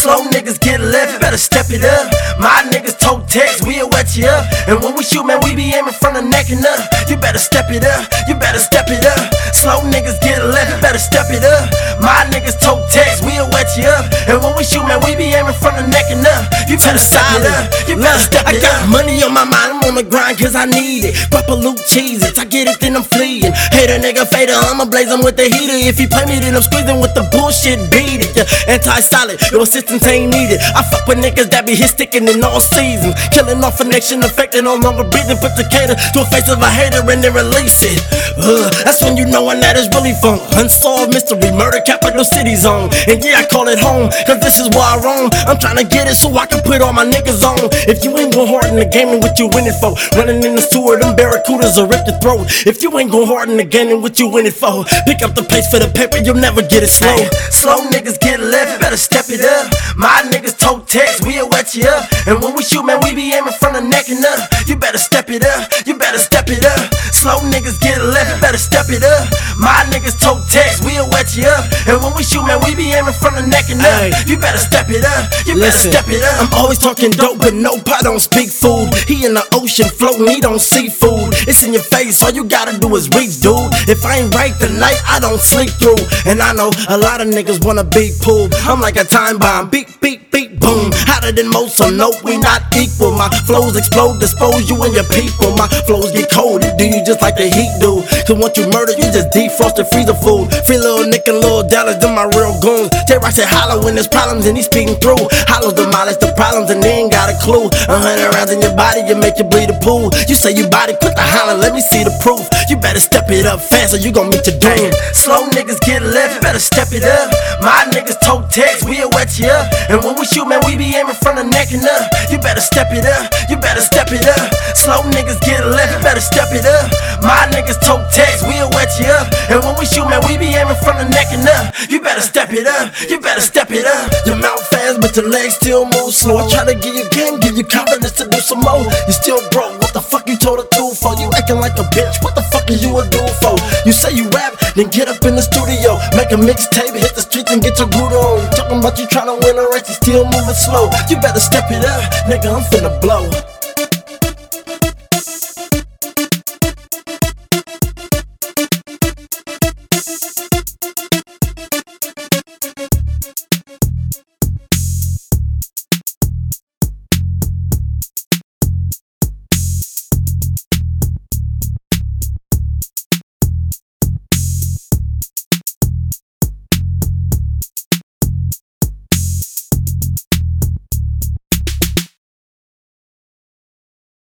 Slow niggas get left, better step it up. My niggas toe text, we'll wet you up. And when we shoot, man, we be aiming from the neck and up. You better step it up, you better step it up. Slow niggas get left, better step it up. My niggas toe text, we'll wet you up. And when we shoot, man, we be aiming from the neck and up. You better step it up, you better step I got money on my mind, I'm on the grind cause I need it. Papa Luke cheeses, I get it, then I'm fleeing. Hater nigga fader, I'ma blaze him with the heater. If he play me, then I'm squeezing with the bullshit, beat it. Yeah, anti-solid, your assistance ain't needed. I fuck with niggas that be hit sticking in all seasons. Killing off connection, affected, no longer breathing. Put the cater to a face of a hater and then release it. Ugh, that's when you know when that is really fun. Unsolved mystery, murder capital city zone. And yeah, I call it home, cause this is where I roam. I'm trying to get it so I can put all my niggas on. If you ain't go hard in the game, then what you winning for? Running in the sewer, them barracudas will rip your throat. If you ain't go hard in the game, then what you winning for? Pick up the pace for the paper, you'll never get it slow. Slow niggas get left, better step it up. My niggas toe text, we'll wet you up. And when we shoot, man, we be aiming from the neck and up. You better step it up, you better step it up. Slow niggas get left, you better step it up. My niggas toe text, we'll wet you up. And when we shoot, man, we be aiming from the neck and up. You better step it up, you Listen, better step it up. I'm always talking dope, but no pot don't speak food. He in the ocean floating, he don't see food. It's in your face, all you gotta do is reach, dude. If I ain't right tonight, I don't sleep through. And I know a lot of niggas wanna be pulled. I'm like a time bomb, beep, boom. Hotter than most, so no, we not equal. My flows explode, dispose you and your people. My flows get cold, do you just like the heat do. Cause once you murder, you just defrost the food. Free little Nick and little Dallas, them my real goons. J Rock said hollow when there's problems and he's speaking through. Hollows demolish the problems and they ain't got a clue. A hundred rounds in your body, you make you bleed a pool. You say you body, put the holler, let me see the proof. You better step it up fast or you gon' meet your doom. Slow niggas get left, better step it up. My niggas toe text, we'll wet you up. And when we shoot, man, we be aiming from the neck and up. You better step it up, you better step it up. Slow niggas get left, you better step it up. My niggas toe text, we'll wet you up. And when we shoot, man, we be aiming from the neck and up. You better step it up, you better step it up. Your mouth fast, but your legs still move slow. I try to give you game, give you confidence to do some more. You still broke. Told a dude for? You acting like a bitch. What the fuck is you a dude for? You say you rap, then get up in the studio, make a mixtape, hit the streets and get your groove on. Talking about you trying to win a race, you still moving slow. You better step it up, nigga. I'm finna blow.